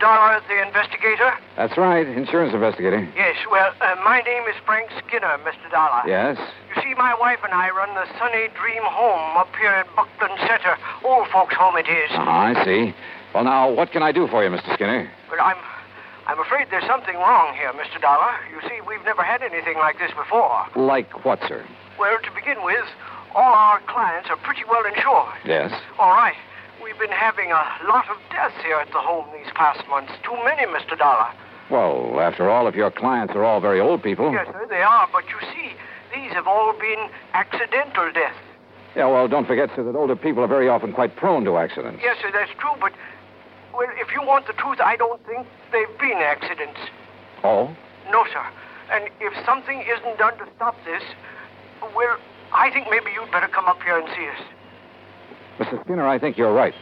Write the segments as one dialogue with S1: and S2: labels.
S1: Dollar, the investigator?
S2: That's right, insurance investigator.
S1: Yes, well, uh, my name is Frank Skinner, Mr. Dollar.
S2: Yes?
S1: You see, my wife and I run the Sunny Dream Home up here at Buckland Center. Old folks' home it is.
S2: Uh-huh, I see. Well, now, what can I do for you, Mr. Skinner?
S1: Well, I'm, I'm afraid there's something wrong here, Mr. Dollar. You see, we've never had anything like this before.
S2: Like what, sir?
S1: Well, to begin with, all our clients are pretty well insured.
S2: Yes?
S1: All right. We've been having a lot of deaths here at the home these past months. Too many, Mr. Dollar.
S2: Well, after all, if your clients are all very old people.
S1: Yes, sir, they are. But you see, these have all been accidental deaths.
S2: Yeah, well, don't forget, sir, that older people are very often quite prone to accidents.
S1: Yes, sir, that's true. But, well, if you want the truth, I don't think they've been accidents.
S2: Oh?
S1: No, sir. And if something isn't done to stop this, well, I think maybe you'd better come up here and see us.
S2: Mr. Skinner, I think you're right.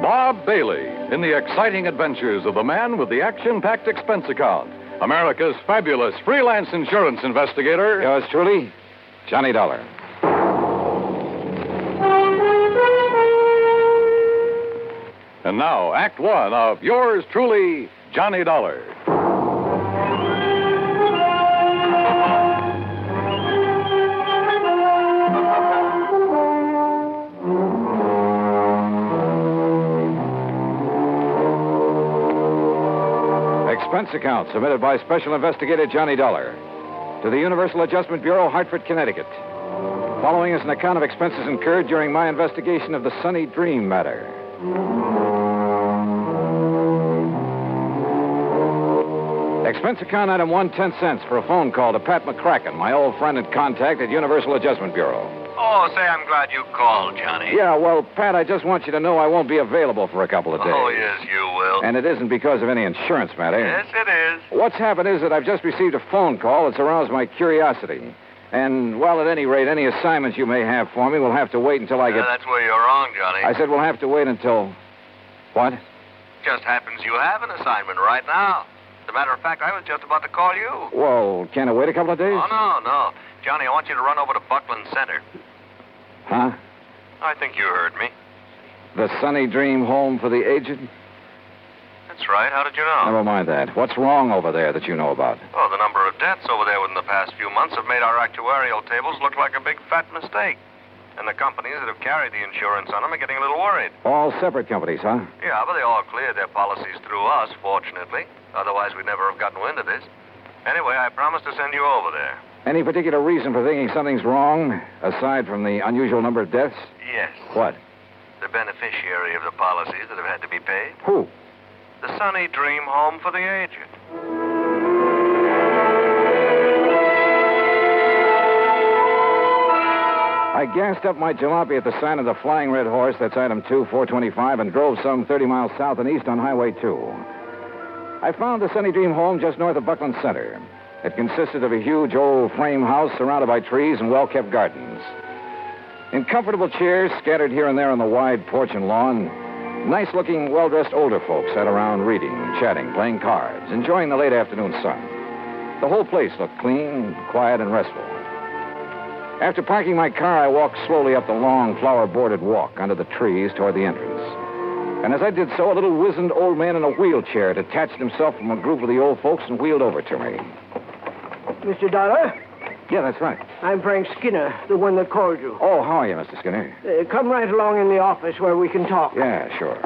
S3: Bob Bailey in the exciting adventures of the man with the action packed expense account. America's fabulous freelance insurance investigator.
S2: Yours truly, Johnny Dollar.
S3: And now, Act One of yours truly, Johnny Dollar.
S2: Expense account submitted by Special Investigator Johnny Dollar to the Universal Adjustment Bureau, Hartford, Connecticut. Following is an account of expenses incurred during my investigation of the Sunny Dream matter. Expense account item one, ten cents for a phone call to Pat McCracken, my old friend and contact at Universal Adjustment Bureau.
S4: Oh, say, I'm glad you called, Johnny.
S2: Yeah, well, Pat, I just want you to know I won't be available for a couple of days.
S4: Oh, yes, you will.
S2: And it isn't because of any insurance matter.
S4: Yes, it is.
S2: What's happened is that I've just received a phone call that's aroused my curiosity. And, well, at any rate, any assignments you may have for me will have to wait until I
S4: Uh,
S2: get.
S4: that's where you're wrong, Johnny.
S2: I said we'll have to wait until. What?
S4: Just happens you have an assignment right now. As a matter of fact, I was just about to call you.
S2: Whoa, can't I wait a couple of days?
S4: Oh, no, no. Johnny, I want you to run over to Buckland Center.
S2: Huh?
S4: I think you heard me.
S2: The Sunny Dream Home for the Aged?
S4: That's right. How did you know?
S2: Never mind that. What's wrong over there that you know about?
S4: Oh, the number of deaths over there within the past few months have made our actuarial tables look like a big fat mistake. And the companies that have carried the insurance on them are getting a little worried.
S2: All separate companies, huh?
S4: Yeah, but they all cleared their policies through us, fortunately. Otherwise, we'd never have gotten wind of this. Anyway, I promised to send you over there.
S2: Any particular reason for thinking something's wrong, aside from the unusual number of deaths?
S4: Yes.
S2: What?
S4: The beneficiary of the policies that have had to be paid.
S2: Who?
S4: The Sunny Dream Home for the Aged.
S2: I gassed up my jalopy at the sign of the Flying Red Horse, that's item 2, 425, and drove some 30 miles south and east on Highway 2. I found the Sunny Dream home just north of Buckland Center. It consisted of a huge old frame house surrounded by trees and well kept gardens. In comfortable chairs scattered here and there on the wide porch and lawn, nice looking, well dressed older folks sat around reading, chatting, playing cards, enjoying the late afternoon sun. The whole place looked clean, quiet, and restful. After parking my car, I walked slowly up the long, flower bordered walk under the trees toward the entrance. And as I did so, a little wizened old man in a wheelchair detached himself from a group of the old folks and wheeled over to me.
S1: Mr. Dollar,
S2: Yeah, that's right.
S1: I'm Frank Skinner, the one that called you.
S2: Oh, how are you, Mr. Skinner?
S1: Uh, come right along in the office where we can talk.
S2: Yeah, sure.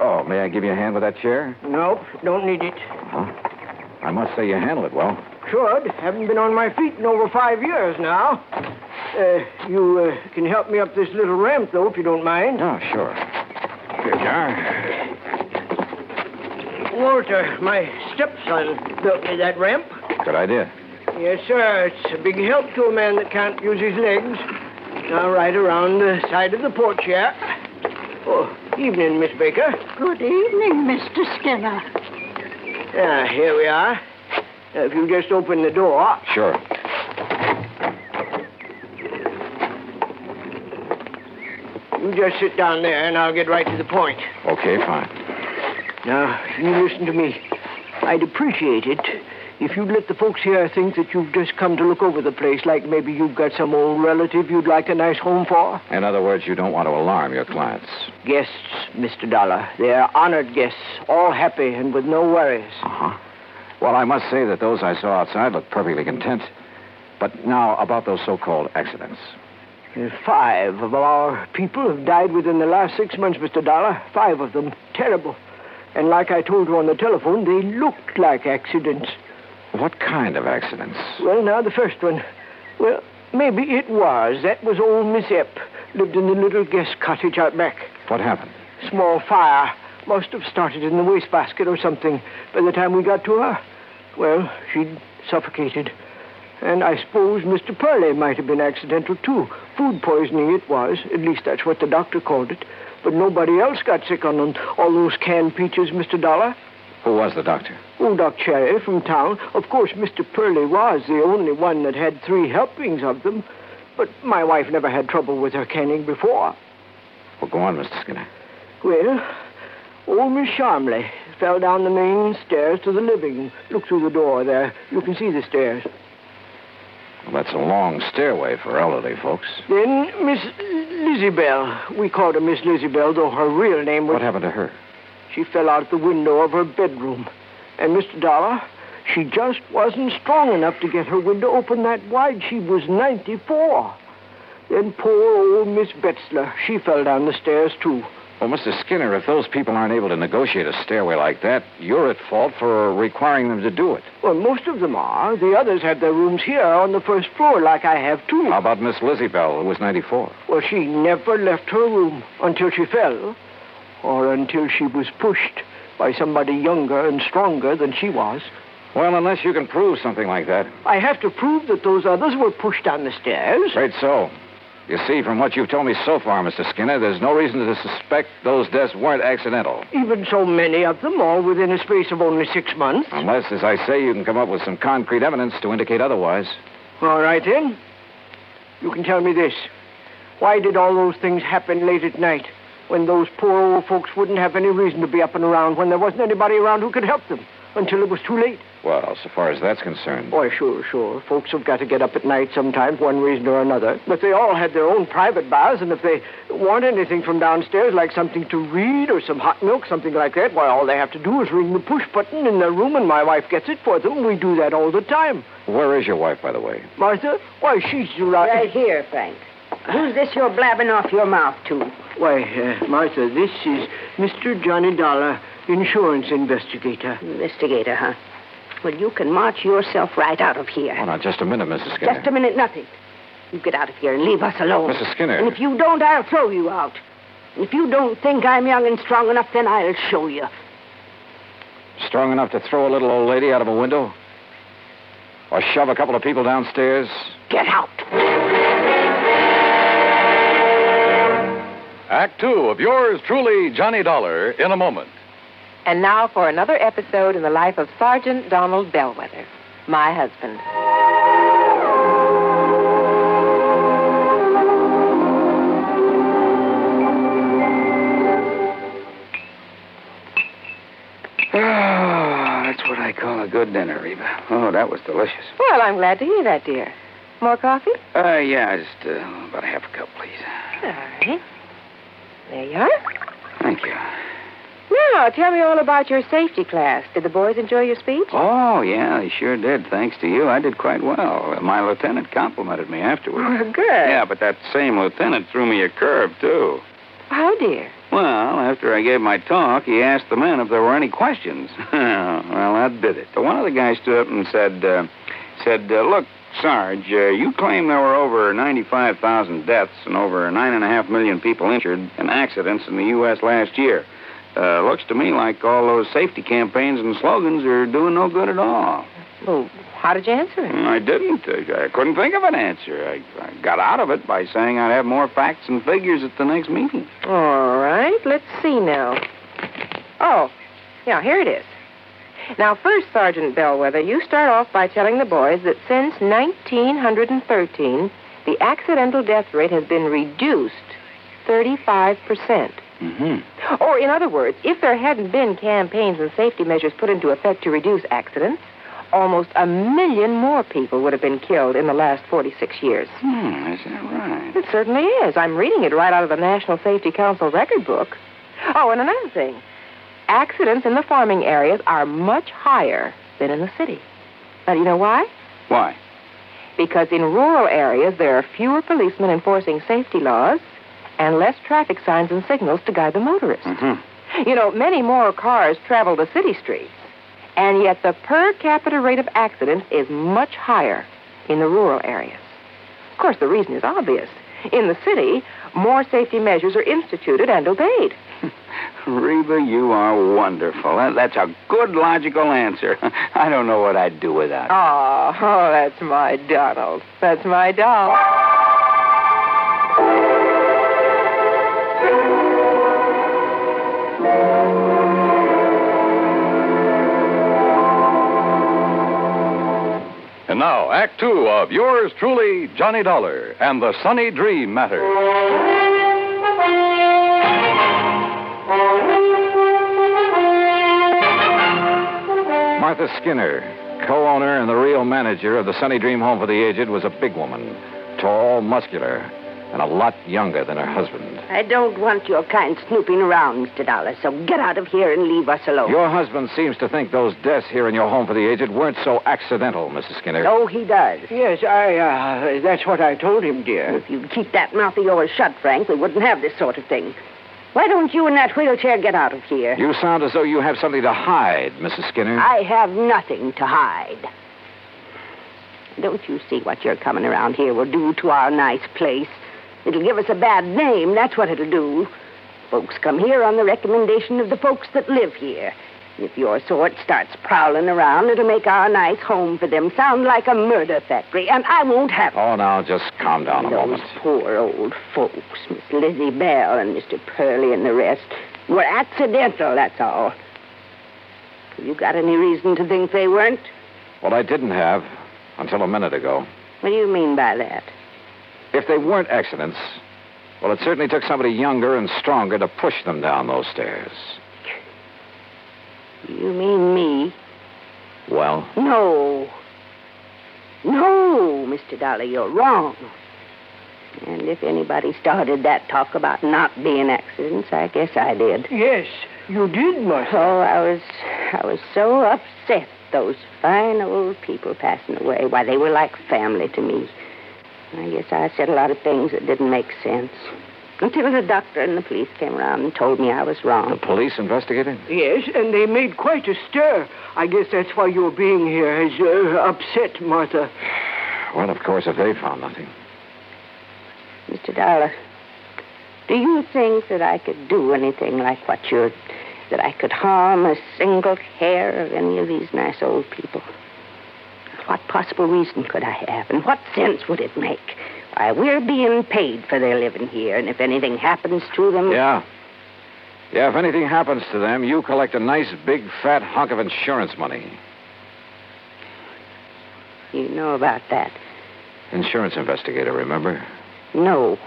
S2: Oh, may I give you a hand with that chair?
S1: Nope, don't need it.
S2: Huh? I must say you handle it well.
S1: Should. Haven't been on my feet in over five years now. Uh, you uh, can help me up this little ramp, though, if you don't mind.
S2: Oh, sure. Here you are.
S1: Walter, my stepson, built me that ramp.
S2: Good idea.
S1: Yes, sir. It's a big help to a man that can't use his legs. Now, right around the side of the porch here. Oh, evening, Miss Baker.
S5: Good evening, Mr. Skinner.
S1: Ah, here we are. Now, if you just open the door.
S2: Sure.
S1: You just sit down there, and I'll get right to the point.
S2: Okay, fine.
S1: Now, you listen to me. I'd appreciate it if you'd let the folks here think that you've just come to look over the place, like maybe you've got some old relative you'd like a nice home for.
S2: In other words, you don't want to alarm your clients.
S1: Guests, Mr. Dollar. They're honored guests, all happy and with no worries.
S2: Uh-huh. Well, I must say that those I saw outside looked perfectly content. But now, about those so-called accidents.
S1: Five of our people have died within the last six months, Mr. Dollar. Five of them. Terrible. And like I told you on the telephone, they looked like accidents.
S2: What kind of accidents?
S1: Well, now, the first one. Well, maybe it was. That was old Miss Epp. Lived in the little guest cottage out back.
S2: What happened?
S1: Small fire. Must have started in the wastebasket or something by the time we got to her. Well, she'd suffocated. And I suppose Mr. Purley might have been accidental, too. Food poisoning it was. At least that's what the doctor called it. But nobody else got sick on them. all those canned peaches, Mr. Dollar.
S2: Who was the doctor?
S1: Oh, Doc Cherry from town. Of course, Mr. Purley was the only one that had three helpings of them. But my wife never had trouble with her canning before.
S2: Well, go on, Mr. Skinner.
S1: Well, old Miss Sharmley fell down the main stairs to the living. Look through the door there. You can see the stairs.
S2: Well, that's a long stairway for elderly folks.
S1: Then Miss Lizzie Bell. We called her Miss Lizzie Bell, though her real name was.
S2: What happened to her?
S1: She fell out of the window of her bedroom. And, Mr. Dollar, she just wasn't strong enough to get her window open that wide. She was 94. Then poor old Miss Betzler, she fell down the stairs, too.
S2: Well, Mr. Skinner, if those people aren't able to negotiate a stairway like that, you're at fault for requiring them to do it.
S1: Well, most of them are. The others had their rooms here on the first floor, like I have, too.
S2: How about Miss Lizzie Bell, who was 94?
S1: Well, she never left her room until she fell, or until she was pushed by somebody younger and stronger than she was.
S2: Well, unless you can prove something like that.
S1: I have to prove that those others were pushed down the stairs.
S2: Right so. You see, from what you've told me so far, Mr. Skinner, there's no reason to suspect those deaths weren't accidental.
S1: Even so many of them, all within a space of only six months.
S2: Unless, as I say, you can come up with some concrete evidence to indicate otherwise.
S1: All right, then. You can tell me this. Why did all those things happen late at night when those poor old folks wouldn't have any reason to be up and around when there wasn't anybody around who could help them until it was too late?
S2: Well, so far as that's concerned.
S1: Why, sure, sure. Folks have got to get up at night sometimes, one reason or another. But they all had their own private baths, and if they want anything from downstairs, like something to read or some hot milk, something like that, why, all they have to do is ring the push button in their room, and my wife gets it for them. We do that all the time.
S2: Where is your wife, by the way?
S1: Martha? Why, she's right...
S5: Right here, Frank. Who's this you're blabbing off your mouth to?
S1: Why, uh, Martha, this is Mr. Johnny Dollar, insurance investigator.
S5: Investigator, huh? Well, you can march yourself right out of here.
S2: Oh, now, just a minute, Mrs. Skinner.
S5: Just a minute, nothing. You get out of here and leave us alone.
S2: Mrs. Skinner.
S5: And if you don't, I'll throw you out. And if you don't think I'm young and strong enough, then I'll show you.
S2: Strong enough to throw a little old lady out of a window? Or shove a couple of people downstairs?
S5: Get out.
S3: Act two of yours truly, Johnny Dollar, in a moment.
S6: And now for another episode in the life of Sergeant Donald Bellwether, my husband.
S7: Oh, that's what I call a good dinner, Reba. Oh, that was delicious.
S6: Well, I'm glad to hear that, dear. More coffee?
S7: Uh, yeah, just uh, about a half a cup, please.
S6: All right. There you are.
S7: Thank you.
S6: Now, tell me all about your safety class. Did the boys enjoy your speech?
S7: Oh, yeah, they sure did. Thanks to you, I did quite well. My lieutenant complimented me afterward.
S6: Well, good.
S7: Yeah, but that same lieutenant threw me a curve, too.
S6: How, dear?
S7: Well, after I gave my talk, he asked the men if there were any questions. well, that did it. One of the guys stood up and said, uh, said, uh, look, Sarge, uh, you claim there were over 95,000 deaths and over 9.5 million people injured in accidents in the U.S. last year. Uh, looks to me like all those safety campaigns and slogans are doing no good at all.
S6: Well, how did you answer him?
S7: I didn't. I, I couldn't think of an answer. I, I got out of it by saying I'd have more facts and figures at the next meeting.
S6: All right. let's see now. Oh, yeah, here it is. Now, first, Sergeant Bellwether, you start off by telling the boys that since 1913, the accidental death rate has been reduced 35%.
S7: Mm-hmm.
S6: Or, in other words, if there hadn't been campaigns and safety measures put into effect to reduce accidents, almost a million more people would have been killed in the last 46 years.
S7: Hmm, is that right?
S6: It certainly is. I'm reading it right out of the National Safety Council record book. Oh, and another thing accidents in the farming areas are much higher than in the city. Now, do you know why?
S7: Why?
S6: Because in rural areas, there are fewer policemen enforcing safety laws and less traffic signs and signals to guide the motorists.
S7: Mm-hmm.
S6: You know, many more cars travel the city streets, and yet the per capita rate of accidents is much higher in the rural areas. Of course, the reason is obvious. In the city, more safety measures are instituted and obeyed.
S7: Reba, you are wonderful. That's a good logical answer. I don't know what I'd do without it.
S6: Oh, oh, that's my Donald. That's my doll.
S3: And now, Act Two of yours truly, Johnny Dollar, and the Sunny Dream Matter.
S2: Martha Skinner, co owner and the real manager of the Sunny Dream Home for the Aged, was a big woman, tall, muscular, and a lot younger than her husband.
S5: I don't want your kind snooping around, Mr. Dollar, so get out of here and leave us alone.
S2: Your husband seems to think those deaths here in your home for the aged weren't so accidental, Mrs. Skinner.
S5: Oh, he does.
S1: Yes, I, uh, that's what I told him, dear.
S5: If you'd keep that mouth of yours shut, Frank, we wouldn't have this sort of thing. Why don't you and that wheelchair get out of here?
S2: You sound as though you have something to hide, Mrs. Skinner.
S5: I have nothing to hide. Don't you see what your coming around here will do to our nice place? It'll give us a bad name, that's what it'll do. Folks come here on the recommendation of the folks that live here. If your sort starts prowling around, it'll make our nice home for them sound like a murder factory, and I won't have it.
S2: Oh, now, just calm down a
S5: Those
S2: moment.
S5: poor old folks, Miss Lizzie Bell and Mr. Purley and the rest, were accidental, that's all. Have you got any reason to think they weren't?
S2: Well, I didn't have until a minute ago.
S5: What do you mean by that?
S2: If they weren't accidents, well, it certainly took somebody younger and stronger to push them down those stairs.
S5: You mean me?
S2: Well,
S5: No. No, Mr. Dolly, you're wrong. And if anybody started that talk about not being accidents, I guess I did.
S1: Yes, you did, Martha.
S5: Oh, I was I was so upset those fine old people passing away. Why, they were like family to me. I guess I said a lot of things that didn't make sense. Until the doctor and the police came around and told me I was wrong.
S2: the police investigated?
S1: Yes, and they made quite a stir. I guess that's why your being here has uh, upset Martha.
S2: Well, of course, if they found nothing.
S5: Mr. Dollar, do you think that I could do anything like what you're that I could harm a single hair of any of these nice old people? What possible reason could I have, and what sense would it make? Why, we're being paid for their living here, and if anything happens to them.
S2: Yeah. Yeah, if anything happens to them, you collect a nice big fat hunk of insurance money.
S5: You know about that.
S2: Insurance investigator, remember?
S5: No.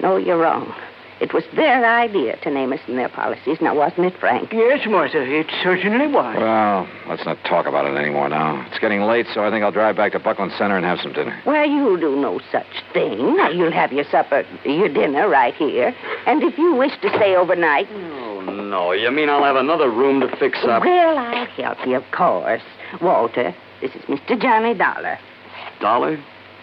S5: No, you're wrong. It was their idea to name us in their policies, now wasn't it, Frank?
S1: Yes, Martha, it certainly was.
S2: Well, let's not talk about it anymore now. It's getting late, so I think I'll drive back to Buckland Center and have some dinner.
S5: Well, you'll do no such thing. You'll have your supper, your dinner right here. And if you wish to stay overnight,
S8: Oh, no. You mean I'll have another room to fix up?
S5: well, I'll help you, of course. Walter, this is Mr. Johnny Dollar.
S8: Dollar?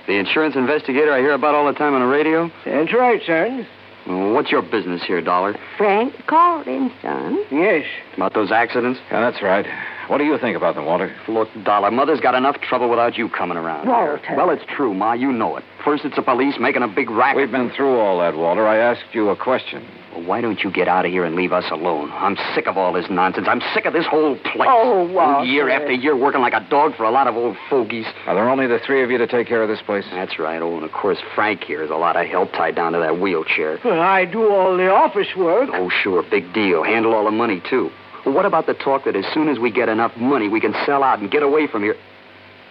S8: The insurance investigator I hear about all the time on the radio?
S1: That's right, son.
S8: Well, What's your business here, Dollar?
S5: Frank called in, son.
S1: Yes.
S8: About those accidents?
S2: Yeah, that's right. What do you think about them, Walter?
S8: Look, Dollar, Mother's got enough trouble without you coming around.
S5: Walter.
S8: Here. Well, it's true, Ma. You know it. First, it's the police making a big racket.
S2: We've been through all that, Walter. I asked you a question.
S8: Well, why don't you get out of here and leave us alone? I'm sick of all this nonsense. I'm sick of this whole place.
S5: Oh, Walter.
S8: Year after year, working like a dog for a lot of old fogies.
S2: Are there only the three of you to take care of this place?
S8: That's right. Oh, and of course, Frank here is a lot of help tied down to that wheelchair.
S1: Well, I do all the office work.
S8: Oh, sure, big deal. Handle all the money, too. Well, what about the talk that as soon as we get enough money, we can sell out and get away from here?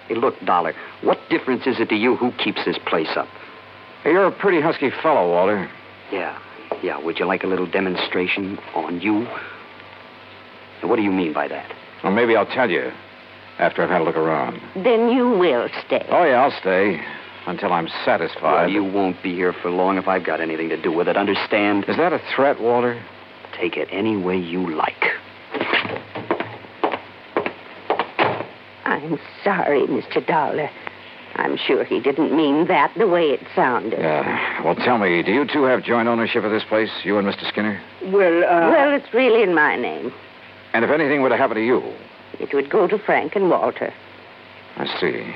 S8: Hey, look, Dollar, what difference is it to you who keeps this place up?
S2: Hey, you're a pretty husky fellow, Walter.
S8: Yeah, yeah. Would you like a little demonstration on you? Now, what do you mean by that?
S2: Well, maybe I'll tell you after I've had a look around.
S5: Then you will stay.
S2: Oh, yeah, I'll stay until I'm satisfied.
S8: Well, you won't be here for long if I've got anything to do with it. Understand?
S2: Is that a threat, Walter?
S8: Take it any way you like.
S5: I'm sorry, Mr. Dollar. I'm sure he didn't mean that the way it sounded.
S2: Yeah. Well, tell me, do you two have joint ownership of this place, you and Mr. Skinner?
S1: Well, uh,
S5: Well, it's really in my name.
S2: And if anything were to happen to you?
S5: It would go to Frank and Walter.
S2: I see.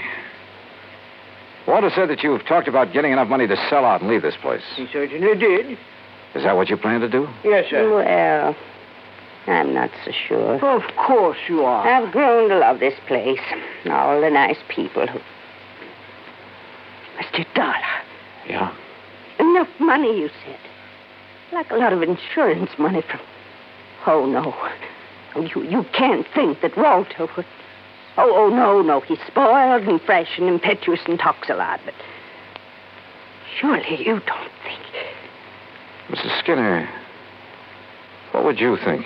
S2: Walter said that you've talked about getting enough money to sell out and leave this place.
S1: he certainly did.
S2: Is that what you plan to do?
S1: Yes, sir.
S5: Well, I'm not so sure.
S1: Of course you are.
S5: I've grown to love this place. All the nice people who. Mr. Dollar,
S2: Yeah.
S5: enough money, you said. Like a lot of insurance money from. Oh, no. You, you can't think that Walter would. Oh, oh, no, no. He's spoiled and fresh and impetuous and talks a lot, but. Surely you don't think.
S2: Mrs. Skinner, what would you think?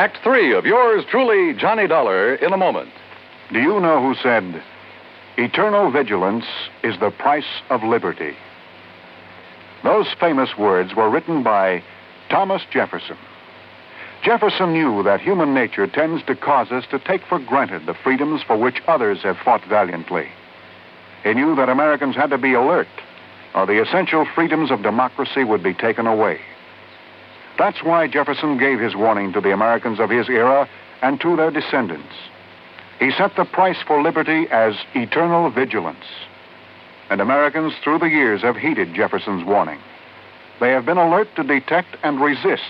S3: Act three of yours truly, Johnny Dollar, in a moment.
S9: Do you know who said, Eternal vigilance is the price of liberty? Those famous words were written by Thomas Jefferson. Jefferson knew that human nature tends to cause us to take for granted the freedoms for which others have fought valiantly. He knew that Americans had to be alert, or the essential freedoms of democracy would be taken away. That's why Jefferson gave his warning to the Americans of his era and to their descendants. He set the price for liberty as eternal vigilance. And Americans through the years have heeded Jefferson's warning. They have been alert to detect and resist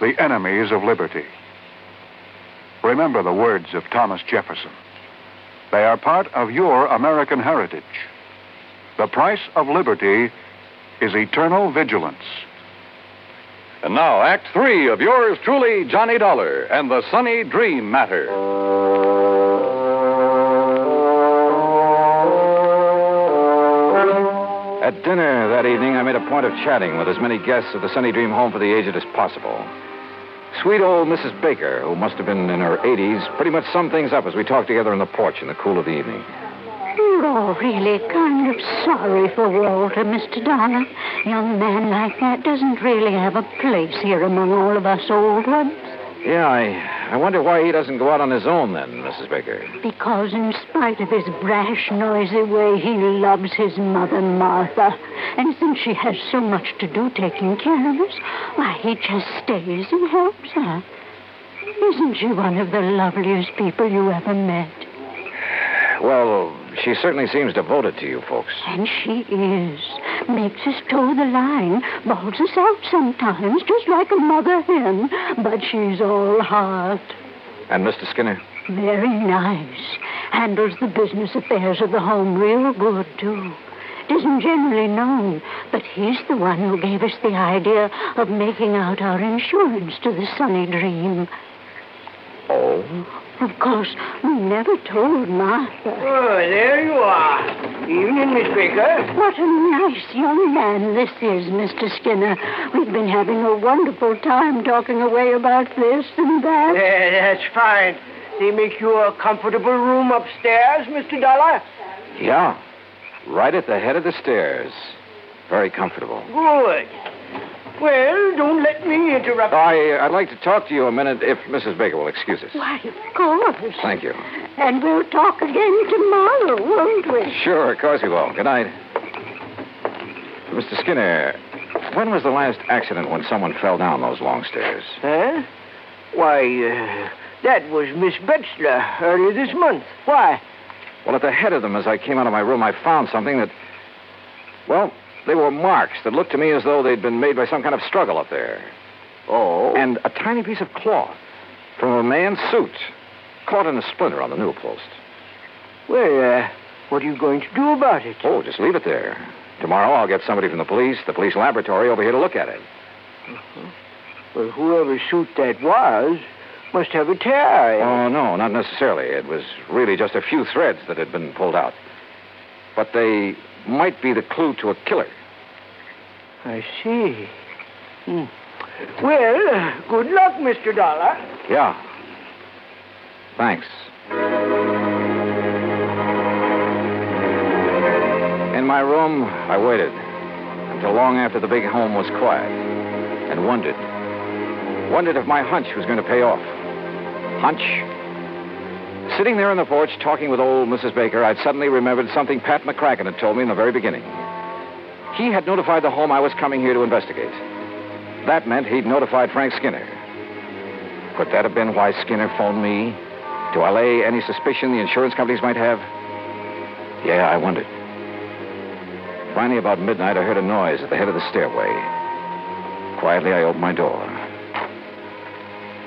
S9: the enemies of liberty. Remember the words of Thomas Jefferson. They are part of your American heritage. The price of liberty is eternal vigilance.
S3: And now, Act three of yours truly, Johnny Dollar, and the Sunny Dream Matter.
S2: At dinner that evening, I made a point of chatting with as many guests of the Sunny Dream Home for the Aged as possible. Sweet old Mrs. Baker, who must have been in her 80s, pretty much summed things up as we talked together on the porch in the cool of the evening.
S10: You're really kind of sorry for Walter, Mr. Dollar. Young man like that doesn't really have a place here among all of us old ones.
S2: Yeah, I, I wonder why he doesn't go out on his own then, Mrs. Baker.
S10: Because in spite of his brash, noisy way, he loves his mother, Martha. And since she has so much to do taking care of us, why, he just stays and helps her. Isn't she one of the loveliest people you ever met?
S2: Well, she certainly seems devoted to you folks.
S10: And she is. Makes us toe the line, bawls us out sometimes, just like a mother hen. But she's all heart.
S2: And Mr. Skinner?
S10: Very nice. Handles the business affairs of the home real good, too. It isn't generally known, but he's the one who gave us the idea of making out our insurance to the Sunny Dream.
S2: Oh?
S10: Of course, we never told Martha.
S1: Oh, there you are. Evening, Miss Baker.
S10: What a nice young man this is, Mr. Skinner. We've been having a wonderful time talking away about this and that.
S1: Yeah, that's fine. They make you a comfortable room upstairs, Mr. Dollar?
S2: Yeah. Right at the head of the stairs. Very comfortable.
S1: Good. Well, don't let me interrupt.
S2: I, I'd like to talk to you a minute if Mrs. Baker will excuse us.
S10: Why, of course.
S2: Thank you.
S10: And we'll talk again tomorrow, won't we?
S2: Sure, of course we will. Good night. Mr. Skinner, when was the last accident when someone fell down those long stairs?
S1: Huh? Why, uh, that was Miss Betzler early this month. Why?
S2: Well, at the head of them, as I came out of my room, I found something that. Well, they were marks that looked to me as though they'd been made by some kind of struggle up there.
S1: Oh?
S2: And a tiny piece of cloth from a man's suit caught in a splinter on the newel post.
S1: Well, uh, what are you going to do about it?
S2: Oh, just leave it there. Tomorrow I'll get somebody from the police, the police laboratory, over here to look at it.
S1: Well, whoever suit that was must have a tear.
S2: Oh, no, not necessarily. It was really just a few threads that had been pulled out. But they might be the clue to a killer.
S1: I see. Hmm. Well, good luck, Mr. Dollar.
S2: Yeah. Thanks. In my room, I waited until long after the big home was quiet and wondered. Wondered if my hunch was going to pay off. Hunch? Sitting there on the porch talking with old Mrs. Baker, I'd suddenly remembered something Pat McCracken had told me in the very beginning. He had notified the home I was coming here to investigate. That meant he'd notified Frank Skinner. Could that have been why Skinner phoned me? To allay any suspicion the insurance companies might have? Yeah, I wondered. Finally, about midnight, I heard a noise at the head of the stairway. Quietly, I opened my door.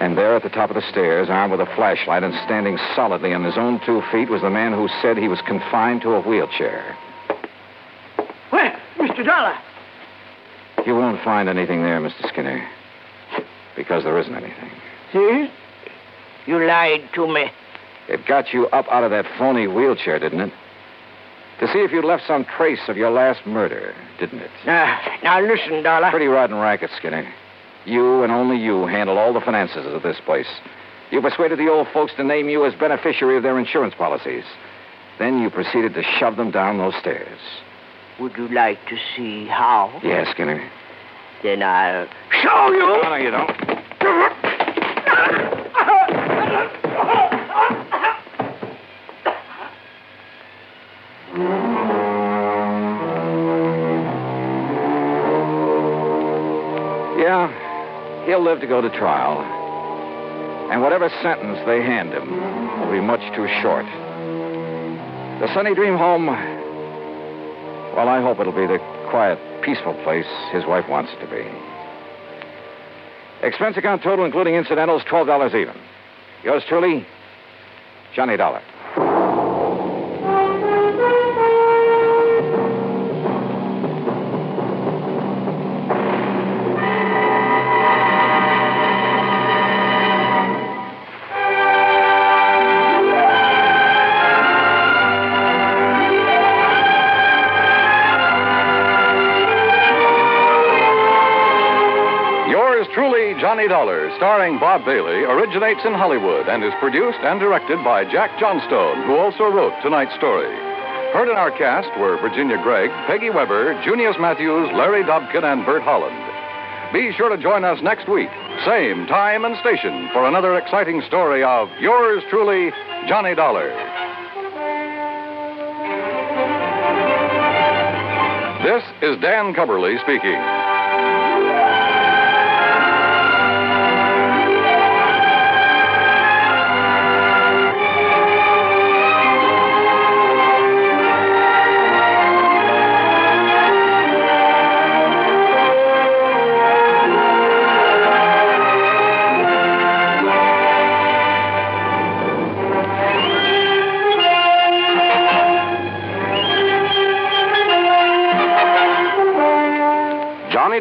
S2: And there at the top of the stairs, armed with a flashlight and standing solidly on his own two feet, was the man who said he was confined to a wheelchair.
S1: Well, Mr. Dollar.
S2: You won't find anything there, Mr. Skinner. Because there isn't anything.
S1: See? You lied to me.
S2: It got you up out of that phony wheelchair, didn't it? To see if you'd left some trace of your last murder, didn't it?
S1: Now, now listen, Dollar.
S2: Pretty rotten racket, Skinner. You and only you handle all the finances of this place. You persuaded the old folks to name you as beneficiary of their insurance policies. Then you proceeded to shove them down those stairs.
S1: Would you like to see how?
S2: Yes, Skinner.
S1: Then I'll show you.
S2: Oh, no, you don't. Yeah, he'll live to go to trial. And whatever sentence they hand him will be much too short. The Sunny Dream home, well, I hope it'll be the quiet, peaceful place his wife wants it to be. Expense account total, including incidentals, $12 even. Yours truly, Johnny Dollar.
S3: Johnny Dollar, starring Bob Bailey, originates in Hollywood and is produced and directed by Jack Johnstone, who also wrote tonight's story. Heard in our cast were Virginia Gregg, Peggy Webber, Junius Matthews, Larry Dobkin, and Bert Holland. Be sure to join us next week, same time and station, for another exciting story of yours truly, Johnny Dollar. This is Dan Cubberly speaking.